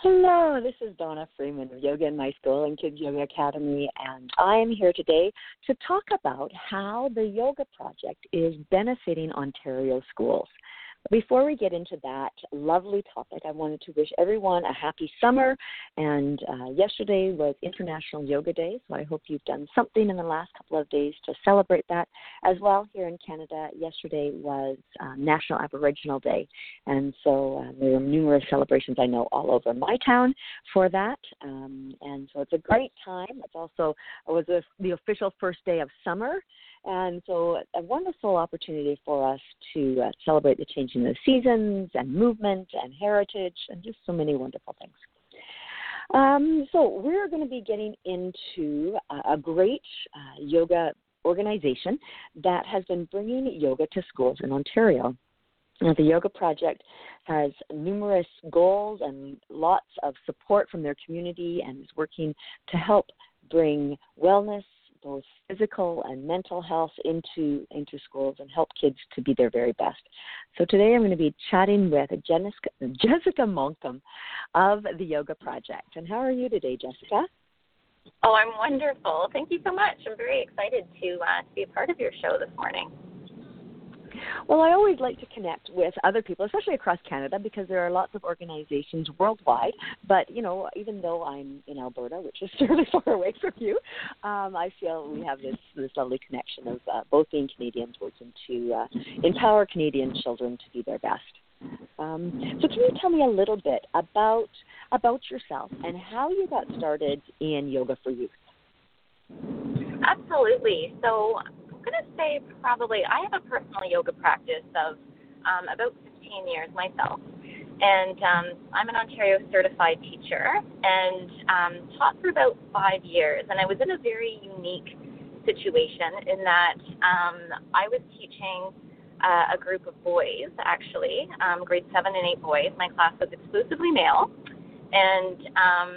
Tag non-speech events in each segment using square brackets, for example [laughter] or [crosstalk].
Hello, this is Donna Freeman of Yoga in My School and Kids Yoga Academy, and I am here today to talk about how the Yoga Project is benefiting Ontario schools. Before we get into that lovely topic, I wanted to wish everyone a happy summer. And uh, yesterday was International Yoga Day, so I hope you've done something in the last couple of days to celebrate that. As well, here in Canada, yesterday was uh, National Aboriginal Day, and so uh, there were numerous celebrations I know all over my town for that. Um, and so it's a great time. It's also it was the official first day of summer and so, a wonderful opportunity for us to uh, celebrate the changing of the seasons and movement and heritage and just so many wonderful things. Um, so, we're going to be getting into a, great uh, yoga organization that has been bringing yoga to schools in Ontario. Now, the Yoga Project has numerous goals and lots of support from their community and is working to help bring wellness both physical and mental health into into schools and help kids to be their very best. So today I'm going to be chatting with Jessica, Jessica of the Yoga Project. And how are you today, Jessica? Oh, I'm wonderful. Thank you so much. I'm very excited to, uh, to be a part of your show this morning. Well, I always like to connect with other people, especially across Canada, because there are lots of organizations worldwide. But you know, even though I'm in Alberta, which is [laughs] fairly far away from you, um, I feel we have this this lovely connection of uh, both being Canadians working to uh, empower Canadian children to be their best. Um, so, can you tell me a little bit about about yourself and how you got started in yoga for youth? Absolutely. So, going to say probably I have a personal yoga practice of um, about 15 years myself. And um, I'm an Ontario certified teacher and um, taught for about five years. And I was in a very unique situation in that um, I was teaching uh, a group of boys, actually, um, grade seven and eight boys. My class was exclusively male. And um,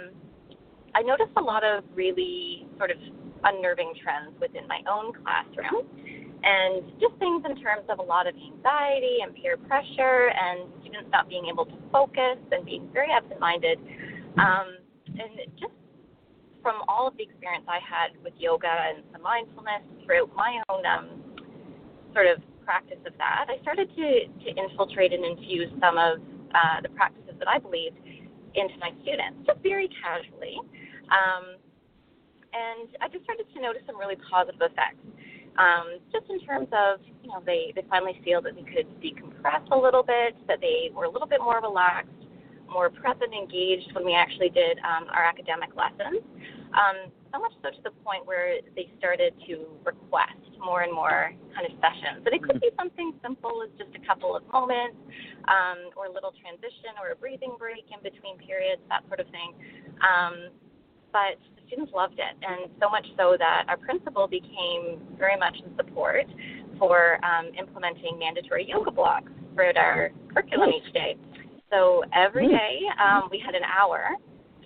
I noticed a lot of really sort of unnerving trends within my own classroom and just things in terms of a lot of anxiety and peer pressure and students not being able to focus and being very absent minded. Um, and just from all of the experience I had with yoga and some mindfulness throughout my own um, sort of practice of that, I started to, to infiltrate and infuse some of uh, the practices that I believed into my students, just very casually. Um, and I just started to notice some really positive effects. Um, just in terms of, you know, they, they finally feel that they could decompress a little bit, that they were a little bit more relaxed, more present, engaged when we actually did um, our academic lessons. Um, so much so to the point where they started to request more and more kind of sessions. But it could be something simple as just a couple of moments, um, or a little transition, or a breathing break in between periods, that sort of thing. Um, but students loved it, and so much so that our principal became very much in support for um, implementing mandatory yoga blocks throughout our curriculum each day. So every hmm. um, we had an hour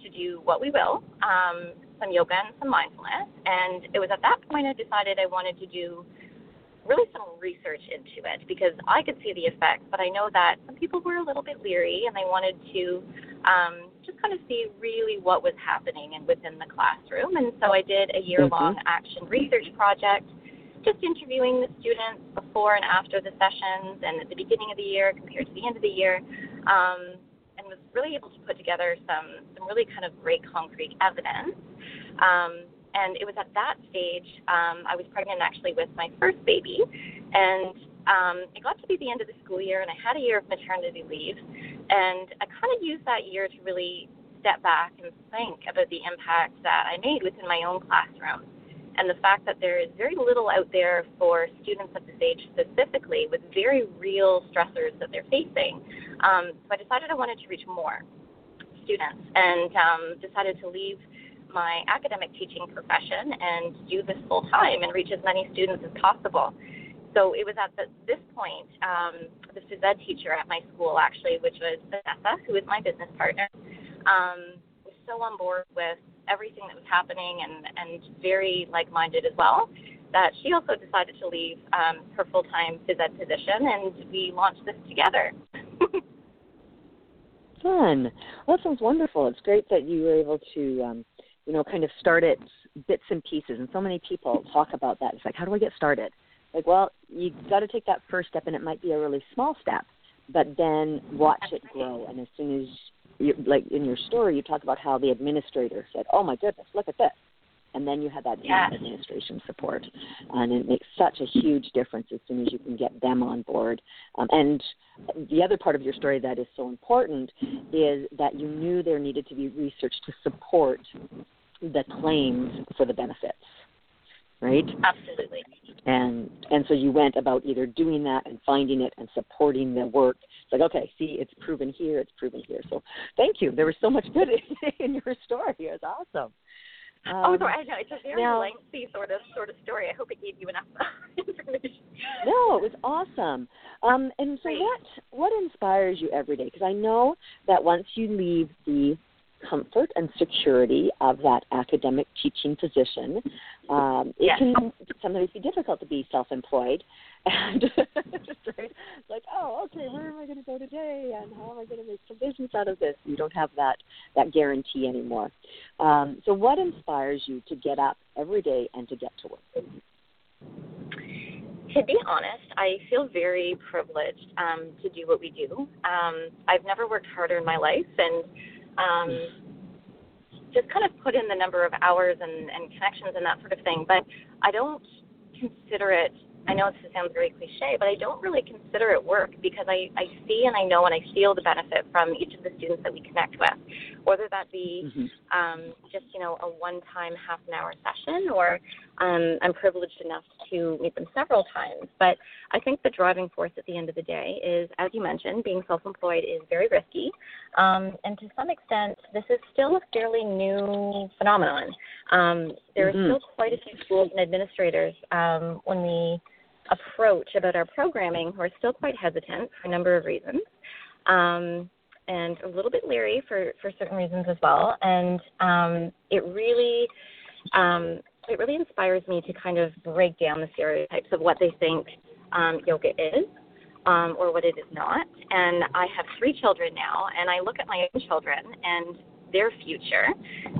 to do what we will, um, some yoga and some mindfulness. And it was at that point I decided I wanted to do really some research into it because I could see the effects, but I know that some people were a little bit leery and they wanted to um, kind of see really what was happening and within the classroom. And so I did a year long mm-hmm. action research project just interviewing the students before and after the sessions and at the beginning of the year compared to the end of the year. Um, and was really able to put together some, some really kind of great concrete evidence. Um, and it was at that stage um, I was pregnant actually with my first baby, and um, it got to be the end of the school year, and I had a year of maternity leave, and I kind of used that year to really step back and think about the impact that I made within my own classroom and the fact that there is very little out there for students at this age specifically with very real stressors that they're facing. Um, so I decided I wanted to reach more students and um, decided to leave my academic teaching profession and do this full time and reach as many students as possible. So it was at the, this point, um, the phys ed teacher at my school, actually, which was Vanessa, who is my business partner, um, was so on board with everything that was happening and, and very like minded as well that she also decided to leave um, her full time phys ed position and we launched this together. [laughs] Fun. Well, that sounds wonderful. It's great that you were able to, um, you know, kind of start it bits and pieces. And so many people talk about that. It's like, how do I get started? Like, well, you got to take that first step, and it might be a really small step, but then watch it grow. And as soon as you, like in your story, you talk about how the administrator said, "Oh my goodness, look at this," and then you had that yes. administration support, and it makes such a huge difference as soon as you can get them on board. Um, and the other part of your story that is so important is that you knew there needed to be research to support the claims for the benefits right? Absolutely. And and so you went about either doing that and finding it and supporting the work. It's like, okay, see, it's proven here, it's proven here. So thank you. There was so much good [laughs] in your story. It was awesome. Oh, um, oh, I know it's a very now, lengthy sort of sort of story. I hope it gave you enough [laughs] information. No, it was awesome. Um, and so, Great. what what inspires you every day? Because I know that once you leave the comfort and security of that academic teaching position. Um, it yes. can sometimes be difficult to be self-employed, and [laughs] just right, like, oh, okay, where am I going to go today, and how am I going to make some business out of this? You don't have that that guarantee anymore. Um, so, what inspires you to get up every day and to get to work? To be honest, I feel very privileged um, to do what we do. Um, I've never worked harder in my life, and um, just kind of put in the number of hours and, and connections and that sort of thing. But I don't consider it I know this sounds very cliche, but I don't really consider it work because I, I see and I know and I feel the benefit from each of the students that we connect with, whether that be mm-hmm. um, just you know a one-time half an hour session or um, I'm privileged enough to meet them several times. But I think the driving force at the end of the day is, as you mentioned, being self-employed is very risky, um, and to some extent, this is still a fairly new phenomenon. Um, there mm-hmm. are still quite a few schools and administrators um, when we approach about our programming who are still quite hesitant for a number of reasons. Um, and a little bit leery for, for certain reasons as well. And um, it really um, it really inspires me to kind of break down the stereotypes of what they think um, yoga is um, or what it is not. And I have three children now, and I look at my own children and their future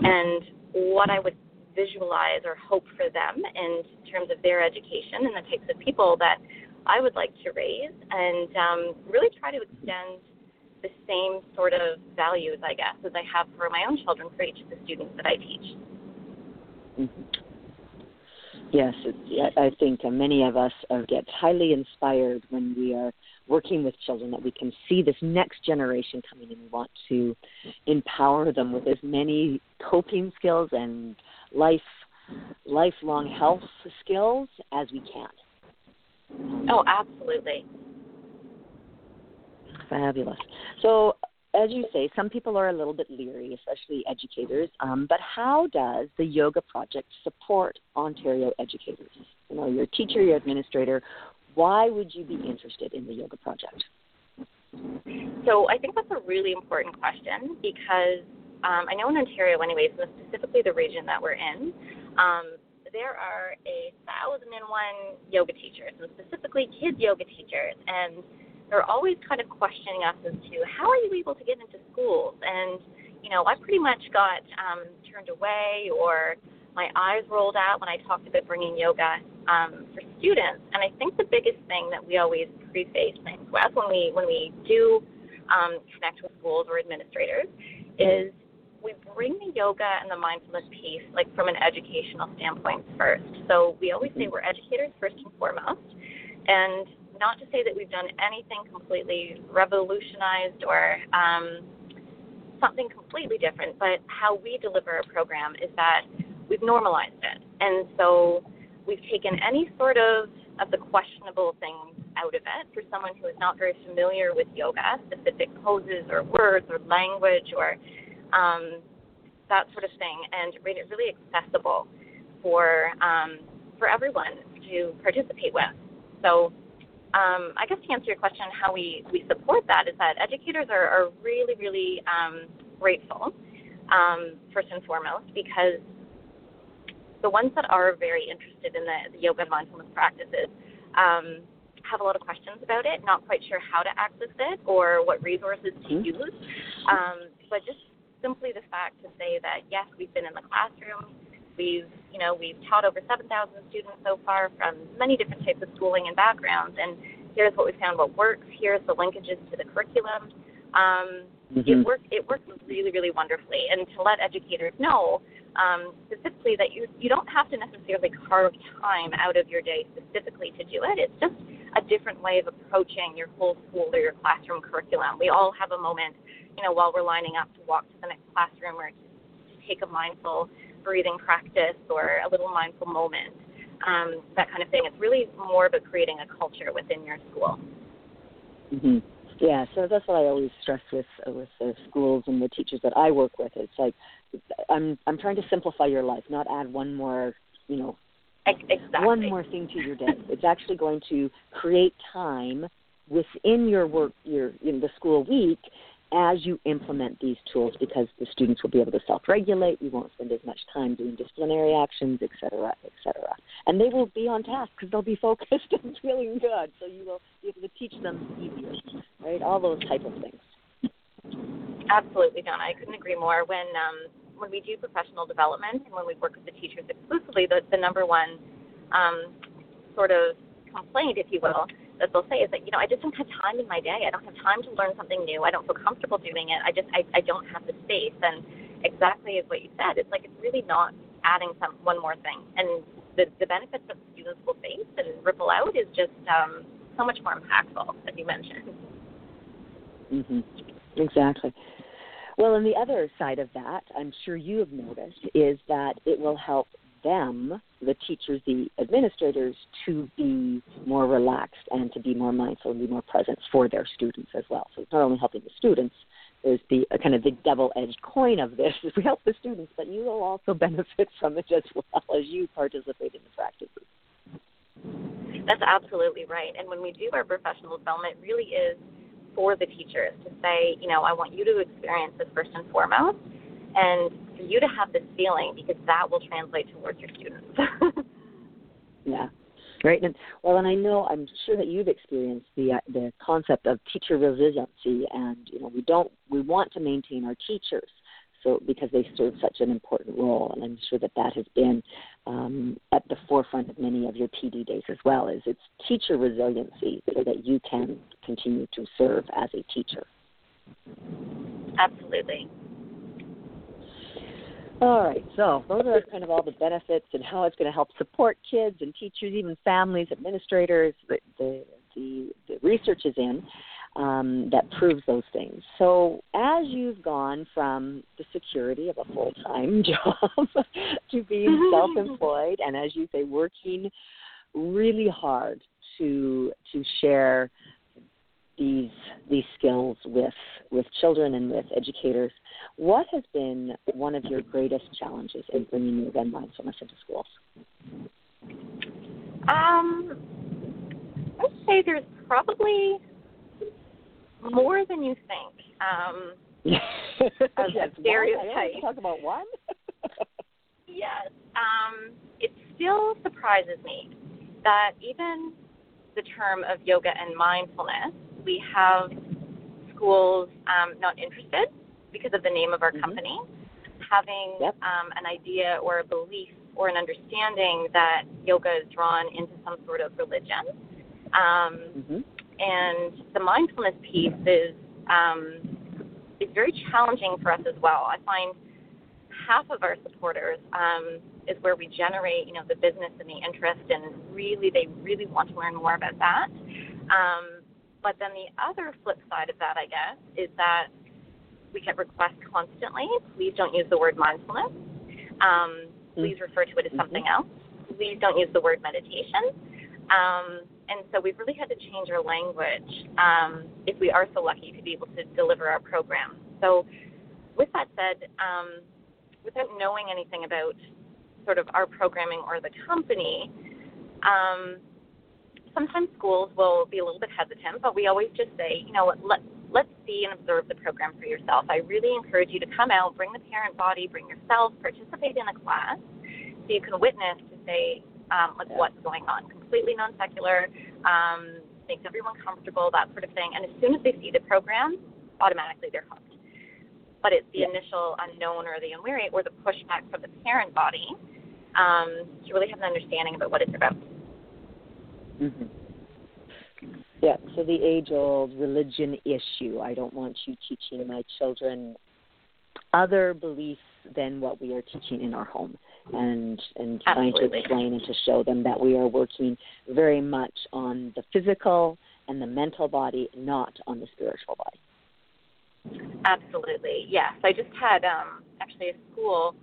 and what I would visualize or hope for them in terms of their education and the types of people that I would like to raise, and um, really try to extend the same sort of values, I guess, as I have for my own children for each of the students that I teach. Mm-hmm. Yes, I think many of us get highly inspired when we are working with children that we can see this next generation coming and we want to empower them with as many coping skills and life lifelong health skills as we can. Oh, absolutely. Fabulous. So, as you say, some people are a little bit leery, especially educators. Um, but how does the Yoga Project support Ontario educators? You know, you're a teacher, you're an administrator. Why would you be interested in the Yoga Project? So, I think that's a really important question because um, I know in Ontario, anyways, and specifically the region that we're in, um, there are a thousand and one yoga teachers, and specifically kids yoga teachers, and they're always kind of questioning us as to how are you able to get into schools? And you know, I pretty much got um, turned away, or my eyes rolled out when I talked about bringing yoga um, for students. And I think the biggest thing that we always preface things with when we when we do um, connect with schools or administrators is we bring the yoga and the mindfulness piece like from an educational standpoint first. So we always say we're educators first and foremost, and not to say that we've done anything completely revolutionized or um, something completely different, but how we deliver a program is that we've normalized it, and so we've taken any sort of of the questionable things out of it. For someone who is not very familiar with yoga, specific poses or words or language or um, that sort of thing, and made it really accessible for um, for everyone to participate with. So, um, I guess to answer your question, how we, we support that is that educators are, are really, really um, grateful, um, first and foremost, because the ones that are very interested in the, the yoga and mindfulness practices um, have a lot of questions about it, not quite sure how to access it or what resources to mm-hmm. use. Um, but just simply the fact to say that yes, we've been in the classroom. We've, you know, we've taught over 7,000 students so far from many different types of schooling and backgrounds, and here's what we found what works. Here's the linkages to the curriculum. Um, mm-hmm. It works. It works really, really wonderfully. And to let educators know um, specifically that you you don't have to necessarily carve time out of your day specifically to do it. It's just a different way of approaching your whole school or your classroom curriculum. We all have a moment, you know, while we're lining up to walk to the next classroom or take a mindful breathing practice or a little mindful moment, um, that kind of thing. It's really more about creating a culture within your school. Mm-hmm. Yeah, so that's what I always stress with with the schools and the teachers that I work with. It's like I'm I'm trying to simplify your life, not add one more, you know, Exactly. One more thing to your day. It's actually going to create time within your work, your in the school week, as you implement these tools, because the students will be able to self-regulate. You won't spend as much time doing disciplinary actions, et cetera, et cetera. And they will be on task because they'll be [laughs] focused and feeling good. So you will be able to teach them easier, right? All those type of things. Absolutely, Donna. I couldn't agree more. When um, when we do professional development and when we work with the teachers exclusively, the, the number one um, sort of complaint, if you will, that they'll say is that you know I just don't have time in my day. I don't have time to learn something new. I don't feel comfortable doing it. I just I, I don't have the space. And exactly as what you said, it's like it's really not adding some one more thing. And the the benefits that students will face and ripple out is just um, so much more impactful, as you mentioned. Mhm. Exactly. Well, and the other side of that, I'm sure you have noticed, is that it will help them, the teachers, the administrators, to be more relaxed and to be more mindful and be more present for their students as well. So it's not only helping the students, there's the uh, kind of the double-edged coin of this is [laughs] we help the students, but you will also [laughs] benefit from it as well as you participate in the practices. That's absolutely right. And when we do our professional development, really is for the teachers to say, you know, I want you to experience this first and foremost, and for you to have this feeling because that will translate towards your students. [laughs] yeah. Right, and well, and I know I'm sure that you've experienced the uh, the concept of teacher resiliency, and you know we don't we want to maintain our teachers, so because they serve such an important role, and I'm sure that that has been um, at the forefront of many of your PD days as well. Is it's teacher resiliency so that you can continue to serve as a teacher. Absolutely. All right, so those are kind of all the benefits and how it's going to help support kids and teachers, even families, administrators. The the, the, the research is in um, that proves those things. So as you've gone from the security of a full time [laughs] job to being self employed, and as you say, working really hard to to share these these skills with with children and with educators. What has been one of your greatest challenges in bringing yoga and mindfulness into schools? Um, I'd say there's probably more than you think. Um, [laughs] as yes, stereotype. Talk about one. [laughs] yes. Um, it still surprises me that even the term of yoga and mindfulness, we have schools um, not interested because of the name of our mm-hmm. company, having yep. um, an idea or a belief or an understanding that yoga is drawn into some sort of religion. Um, mm-hmm. And the mindfulness piece is um, is very challenging for us as well. I find half of our supporters um, is where we generate, you know, the business and the interest, and really they really want to learn more about that. Um, but then the other flip side of that, I guess, is that we get requests constantly. Please don't use the word mindfulness. Um, please refer to it as something mm-hmm. else. Please don't use the word meditation. Um, and so we've really had to change our language um, if we are so lucky to be able to deliver our program. So, with that said, um, without knowing anything about sort of our programming or the company, um, sometimes schools will be a little bit hesitant, but we always just say, you know, let, let's see and observe the program for yourself. I really encourage you to come out, bring the parent body, bring yourself, participate in a class so you can witness to say, um, like, yeah. what's going on. Completely non secular, um, makes everyone comfortable, that sort of thing. And as soon as they see the program, automatically they're hooked but it's the yeah. initial unknown or the unwary or the pushback from the parent body um, to really have an understanding about what it's about. Mm-hmm. Yeah, so the age old religion issue. I don't want you teaching my children other beliefs than what we are teaching in our home and and trying to explain and to show them that we are working very much on the physical and the mental body, not on the spiritual body. Absolutely, yes. I just had um, actually a school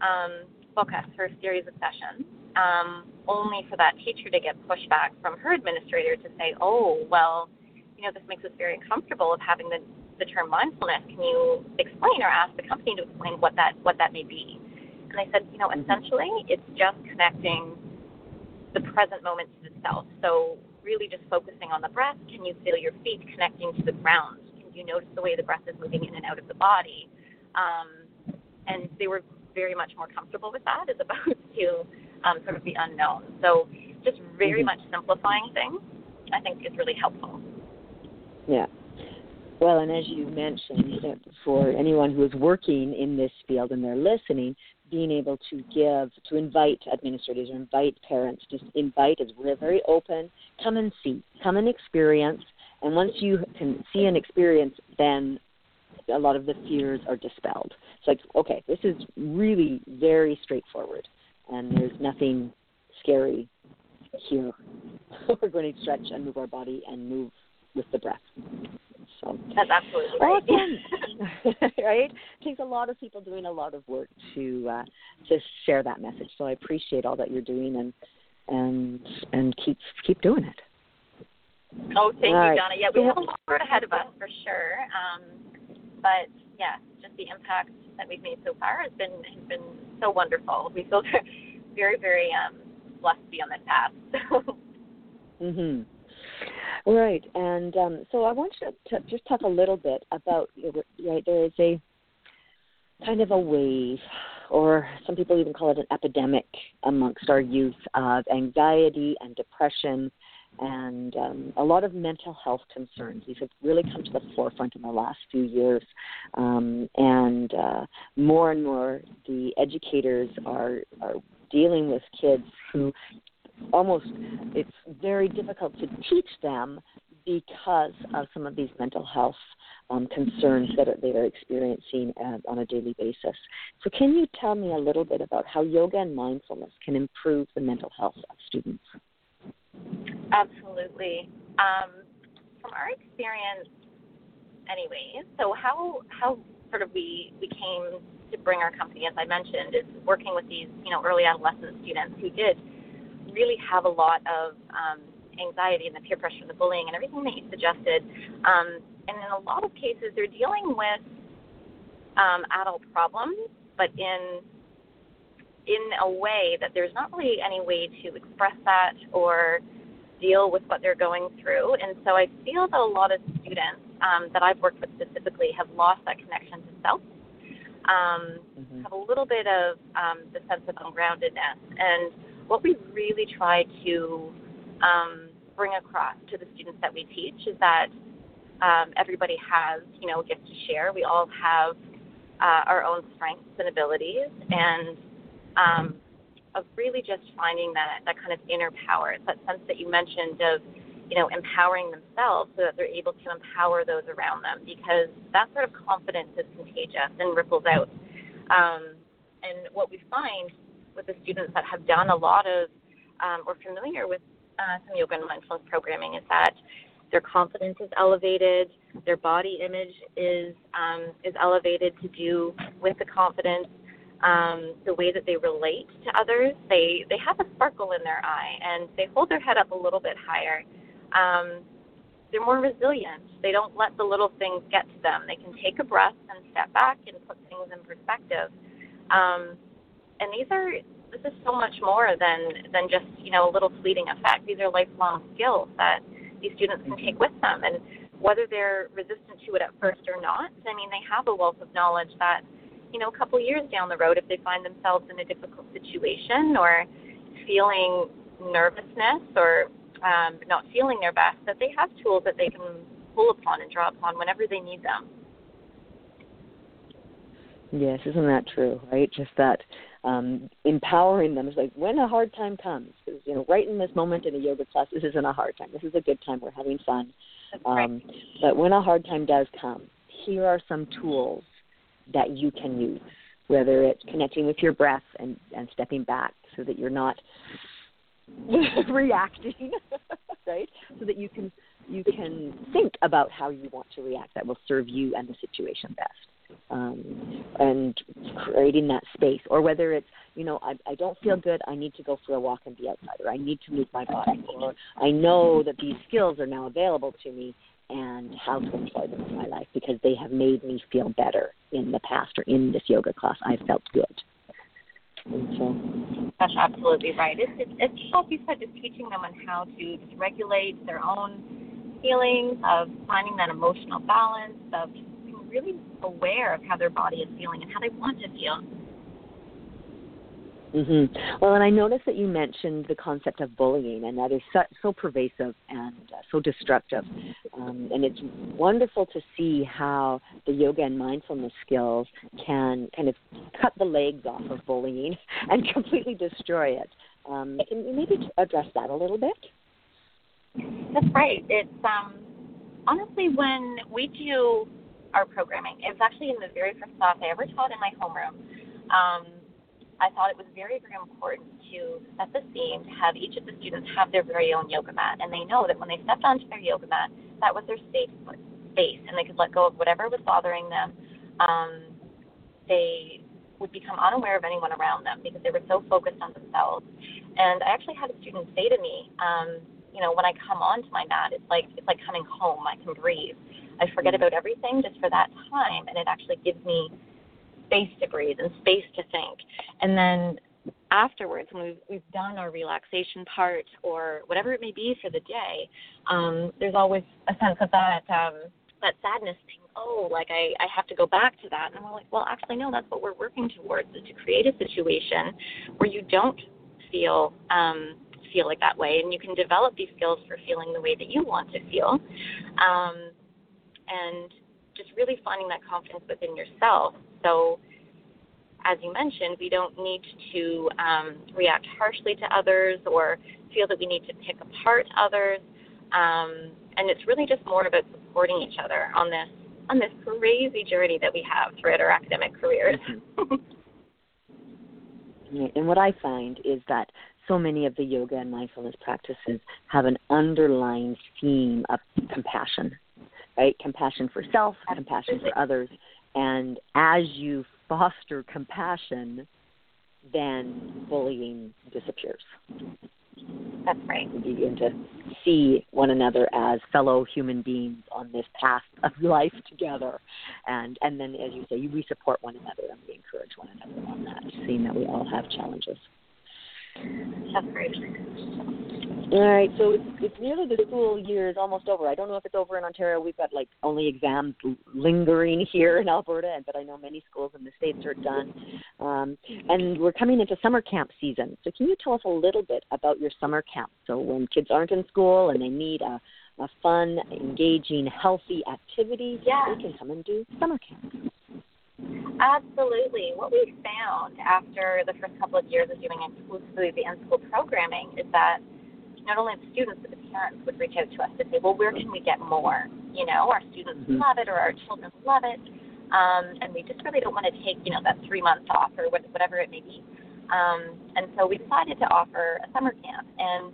um, book us for a series of sessions, um, only for that teacher to get pushback from her administrator to say, "Oh, well, you know, this makes us very uncomfortable of having the, the term mindfulness. Can you explain or ask the company to explain what that what that may be?" And I said, you know, mm-hmm. essentially, it's just connecting the present moment to the self. So really, just focusing on the breath. Can you feel your feet connecting to the ground? Can you notice the way the breath is moving in and out of the body. Um, and they were very much more comfortable with that as [laughs] opposed to um, sort of the unknown. So just very mm-hmm. much simplifying things, I think, is really helpful. Yeah. Well, and as you mentioned, for anyone who is working in this field and they're listening, being able to give, to invite administrators or invite parents, just invite is we're very open. Come and see, come and experience, and once you can see and experience, then a lot of the fears are dispelled. It's like, okay, this is really very straightforward, and there's nothing scary here. [laughs] We're going to stretch and move our body and move with the breath. So that's absolutely right. Awesome. [laughs] [laughs] right? It takes a lot of people doing a lot of work to uh, to share that message. So I appreciate all that you're doing and and and keep keep doing it. Oh, thank All you, right. Donna. Yeah, we have a road ahead of us for sure. Um, but yeah, just the impact that we've made so far has been has been so wonderful. We feel [laughs] very, very um, blessed to be on this path. mhm. Right, and um, so I want you to just talk a little bit about right. There is a kind of a wave, or some people even call it an epidemic amongst our youth of anxiety and depression and um, a lot of mental health concerns. These have really come to the forefront in the last few years, um, and uh, more and more the educators are are dealing with kids who almost it's very difficult to teach them because of some of these mental health um, concerns that they are experiencing uh, on a daily basis. So, can you tell me a little bit about how yoga and mindfulness can improve the mental health of students? Absolutely. Um, from our experience, anyway, so how how sort of we we came to bring our company, as I mentioned, is working with these you know early adolescent students who did really have a lot of um, anxiety and the peer pressure and the bullying and everything that you suggested. Um, and in a lot of cases, they're dealing with um, adult problems, but in in a way that there's not really any way to express that or deal with what they're going through. And so I feel that a lot of students um, that I've worked with specifically have lost that connection to self, um, mm-hmm. have a little bit of um, the sense of ungroundedness. And what we really try to um, bring across to the students that we teach is that um, everybody has, you know, a gift to share. We all have uh, our own strengths and abilities, and um, of really just finding that that kind of inner power. It's that sense that you mentioned of you know empowering themselves so that they're able to empower those around them because that sort of confidence is contagious and ripples out. Um, and what we find with the students that have done a lot of um, or familiar with uh, some yoga and mindfulness programming is that their confidence is elevated, their body image is um, is elevated to do with the confidence, um, the way that they relate to others. They they have a sparkle in their eye and they hold their head up a little bit higher. Um, they're more resilient. They don't let the little things get to them. They can take a breath and step back and put things in perspective. Um, and these are this is so much more than than just you know a little fleeting effect. These are lifelong skills that these students can take with them, and whether they're resistant to it at first or not, I mean they have a wealth of knowledge that you know a couple years down the road, if they find themselves in a difficult situation or feeling nervousness or um, not feeling their best, that they have tools that they can pull upon and draw upon whenever they need them. Yes, isn't that true? Right, just that um, empowering them is like when a hard time comes. Because you know, right in this moment in a yoga class, this isn't a hard time. This is a good time. We're having fun. Um, but when a hard time does come, here are some tools that you can use. Whether it's connecting with your breath and, and stepping back so that you're not [laughs] reacting, [laughs] right? So that you can you can think about how you want to react that will serve you and the situation best um, and creating that space, or whether it's you know I, I don't feel good, I need to go for a walk and be outside, or I need to move my body, or I know that these skills are now available to me, and how to employ them in my life because they have made me feel better in the past or in this yoga class. I felt good. so, That's absolutely right. It's, it's, it's like you said, just teaching them on how to regulate their own feelings, of finding that emotional balance, of really aware of how their body is feeling and how they want to feel. Mm-hmm. Well, and I noticed that you mentioned the concept of bullying, and that is so, so pervasive and uh, so destructive. Um, and it's wonderful to see how the yoga and mindfulness skills can kind of cut the legs off of bullying [laughs] and completely destroy it. Um, can you maybe address that a little bit? That's right. It's um, honestly when we do our programming. It was actually in the very first class I ever taught in my homeroom. Um, I thought it was very, very important to set the scene to have each of the students have their very own yoga mat, and they know that when they stepped onto their yoga mat, that was their safe space, and they could let go of whatever was bothering them. Um, they would become unaware of anyone around them because they were so focused on themselves. And I actually had a student say to me, um, you know, when I come onto my mat, it's like it's like coming home. I can breathe. I forget about everything just for that time, and it actually gives me space to breathe and space to think. And then afterwards, when we've, we've done our relaxation part or whatever it may be for the day, um, there's always a sense of that um, that sadness thing. Oh, like I, I have to go back to that. And we're like, well, actually, no, that's what we're working towards is to create a situation where you don't feel um, feel like that way, and you can develop these skills for feeling the way that you want to feel. Um, and just really finding that confidence within yourself. So, as you mentioned, we don't need to um, react harshly to others or feel that we need to pick apart others. Um, and it's really just more about supporting each other on this on this crazy journey that we have throughout our academic careers. Mm-hmm. and what I find is that so many of the yoga and mindfulness practices have an underlying theme of compassion right? Compassion for self, compassion for others. And as you foster compassion, then bullying disappears. That's right. You begin to see one another as fellow human beings on this path of [laughs] life together, and and then, as you say, we support one another and we encourage one another on that, seeing that we all have challenges. That's great. All right, so it's, it's nearly the school year is almost over. I don't know if it's over in Ontario. We've got like only exams lingering [laughs] here in Alberta, but I know many schools in the states are done. Um, and we're coming into summer camp season. So can you tell us a little bit about your summer camp? So when kids aren't in school and they need a a fun, engaging, healthy activity, yeah. they can come and do summer camp. Absolutely. What we found after the first couple of years of doing exclusively the in school programming is that not only the students but the parents would reach out to us to say, well, where can we get more? You know, our students mm-hmm. love it or our children love it, um, and we just really don't want to take you know that three months off or whatever it may be. Um, and so we decided to offer a summer camp, and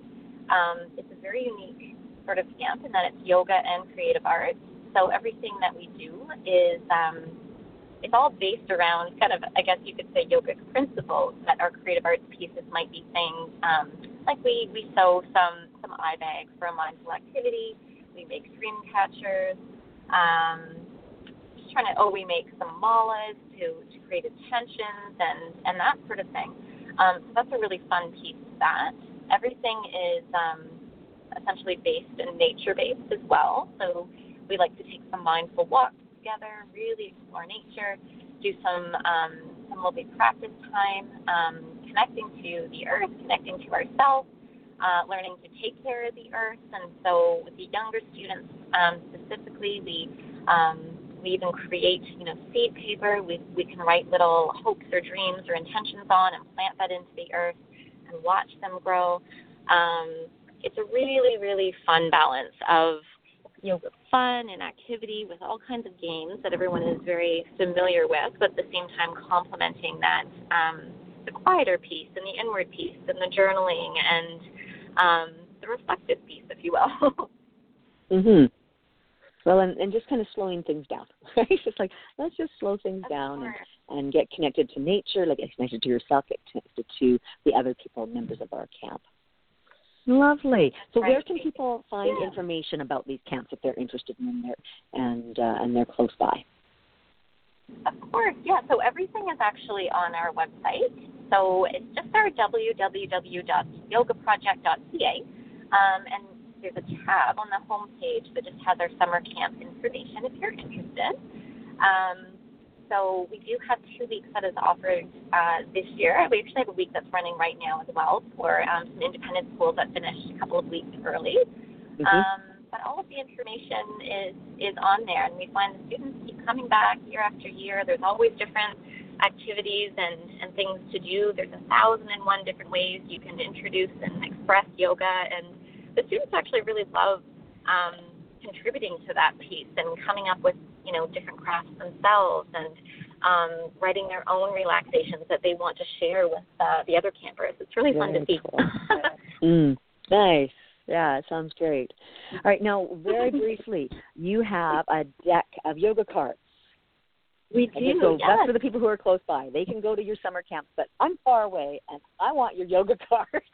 um, it's a very unique sort of camp in that it's yoga and creative arts. So everything that we do is um, it's all based around kind of I guess you could say yogic principles that our creative arts pieces might be things um, like we we sew some some eye bags for a mindful activity. We make dream catchers. Um, just trying to oh we make some malas to to create attentions and and that sort of thing. Um, so that's a really fun piece of that. Everything is um, essentially based and nature based as well. So we like to take some mindful walks together, really explore nature, do some um, some lovely practice time, um, connecting to the earth, connecting to ourselves, uh, learning to take care of the earth. And so, with the younger students um, specifically, we um, we even create, you know, seed paper. We we can write little hopes or dreams or intentions on and plant that into the earth and watch them grow. Um, it's a really really fun balance of yoga fun and activity with all kinds of games that everyone is very familiar with, but at the same time complementing that um, the quieter piece and the inward piece and the journaling and um, the reflective piece, if you will. [laughs] Mm mhm. Well, and, and just kind of slowing things down, [laughs] right? It's like let's just slow things down and, and get connected to nature, like get connected to yourself, get connected to the other people, members of our camp. Lovely. So, right. where can people find yeah. information about these camps if they're interested in them and uh, and they're close by? Of course, yeah. So everything is actually on our website. So it's just our www.yogaproject.ca, um, and there's a tab on the home page that just has our summer camp information if you're interested. Um, so we do have two weeks that is offered uh, this year. We actually have a week that's running right now as well for um, some independent schools that finished a couple of weeks early. Mm-hmm. Um, but all of the information is is on there, and we find the students keep coming back year after year. There's always different activities and, and things to do. There's a thousand and one different ways you can introduce and express yoga, and the students actually really love um, contributing to that piece and coming up with you know different crafts themselves and um, writing their own relaxations that they want to share with uh, the other campers. It's really very fun to see. Cool. [laughs] mm, nice. Yeah, it sounds great. All right, now very [laughs] briefly, you have a deck of yoga cards. We do. So yes. that's for the people who are close by. They can go to your summer camp, but I'm far away and I want your yoga [laughs] cards.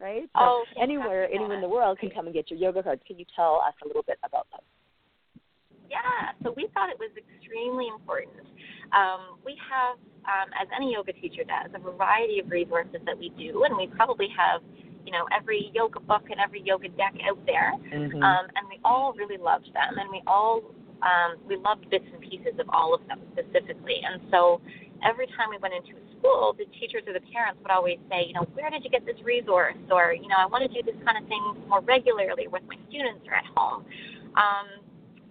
right? So oh, anywhere, anywhere in the world can come and get your yoga cards. Can you tell us a little bit about them? Yeah, so we thought it was extremely important. Um, we have, um, as any yoga teacher does, a variety of resources that we do, and we probably have, you know, every yoga book and every yoga deck out there, mm-hmm. um, and we all really loved them, and we all um, we loved bits and pieces of all of them specifically, and so every time we went into a school, the teachers or the parents would always say, you know, where did you get this resource? Or, you know, I want to do this kind of thing more regularly with my students or at home. Um,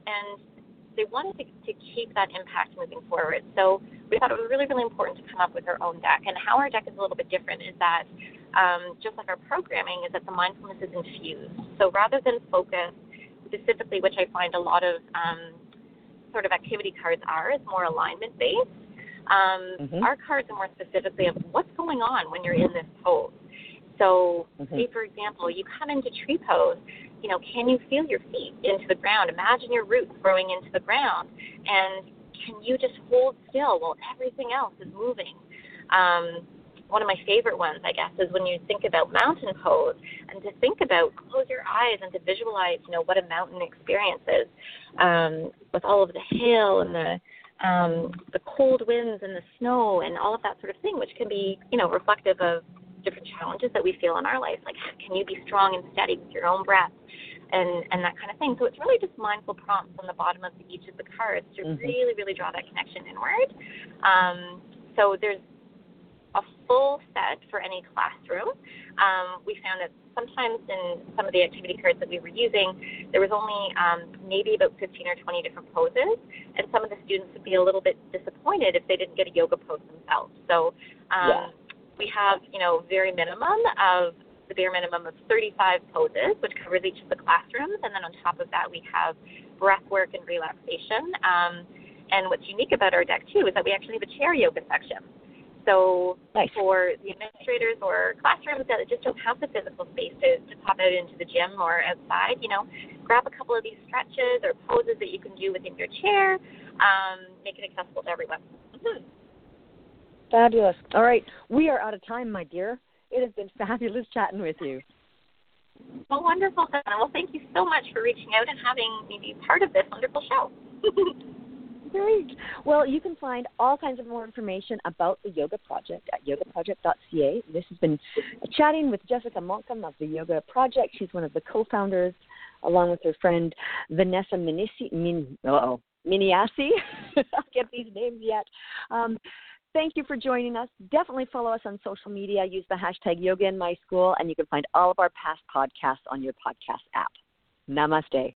and they wanted to, to keep that impact moving forward. So we thought it was really, really important to come up with our own deck. And how our deck is a little bit different is that, um, just like our programming, is that the mindfulness is infused. So rather than focus specifically, which I find a lot of um, sort of activity cards are, is more alignment based. Um, mm-hmm. Our cards are more specifically of what's going on when you're in this pose. So, mm-hmm. say for example, you come into tree pose you know, can you feel your feet into the ground? Imagine your roots growing into the ground, and can you just hold still while everything else is moving? Um, one of my favorite ones, I guess, is when you think about mountain pose and to think about close your eyes and to visualize, you know, what a mountain experience is um, with all of the hail and the um, the cold winds and the snow and all of that sort of thing, which can be, you know, reflective of different challenges that we feel in our life. Like, can you be strong and steady with your own breath? And, and that kind of thing. So it's really just mindful prompts on the bottom of each of the cards to mm-hmm. really, really draw that connection inward. Um, so there's a full set for any classroom. um, we found that sometimes in some of the activity cards that we were using, there was only um, maybe about 15 or 20 different poses, and some of the students would be a little bit disappointed if they didn't get a yoga pose themselves. So um, yeah. we have, you know, very minimum of the bare minimum of 35 poses, which covers each of the classrooms, and then on top of that we have breath work and relaxation. Um, and what's unique about our deck too is that we actually have a chair yoga section. So nice. for the administrators or classrooms that just don't have the physical space to, to pop out into the gym or outside, you know, grab a couple of these stretches or poses that you can do within your chair, um, make it accessible to everyone. Mm-hmm. Fabulous. All right, we are out of time, my dear. It has been fabulous chatting with you. Well, wonderful, Donna. Well, thank you so much for reaching out and having me be part of this wonderful show. [laughs] Great. Well, you can find all kinds of more information about the Yoga Project at yogaproject.ca. This has been chatting with Jessica Montcalm of the Yoga Project. She's one of the co-founders, along with her friend Vanessa Minisi, Min, oh, Miniasi. [laughs] I get these names yet. Um, thank you for joining us. Definitely follow us on social media. Use the hashtag Yoga in My School, and you can find all of our past podcasts on your podcast app. Namaste.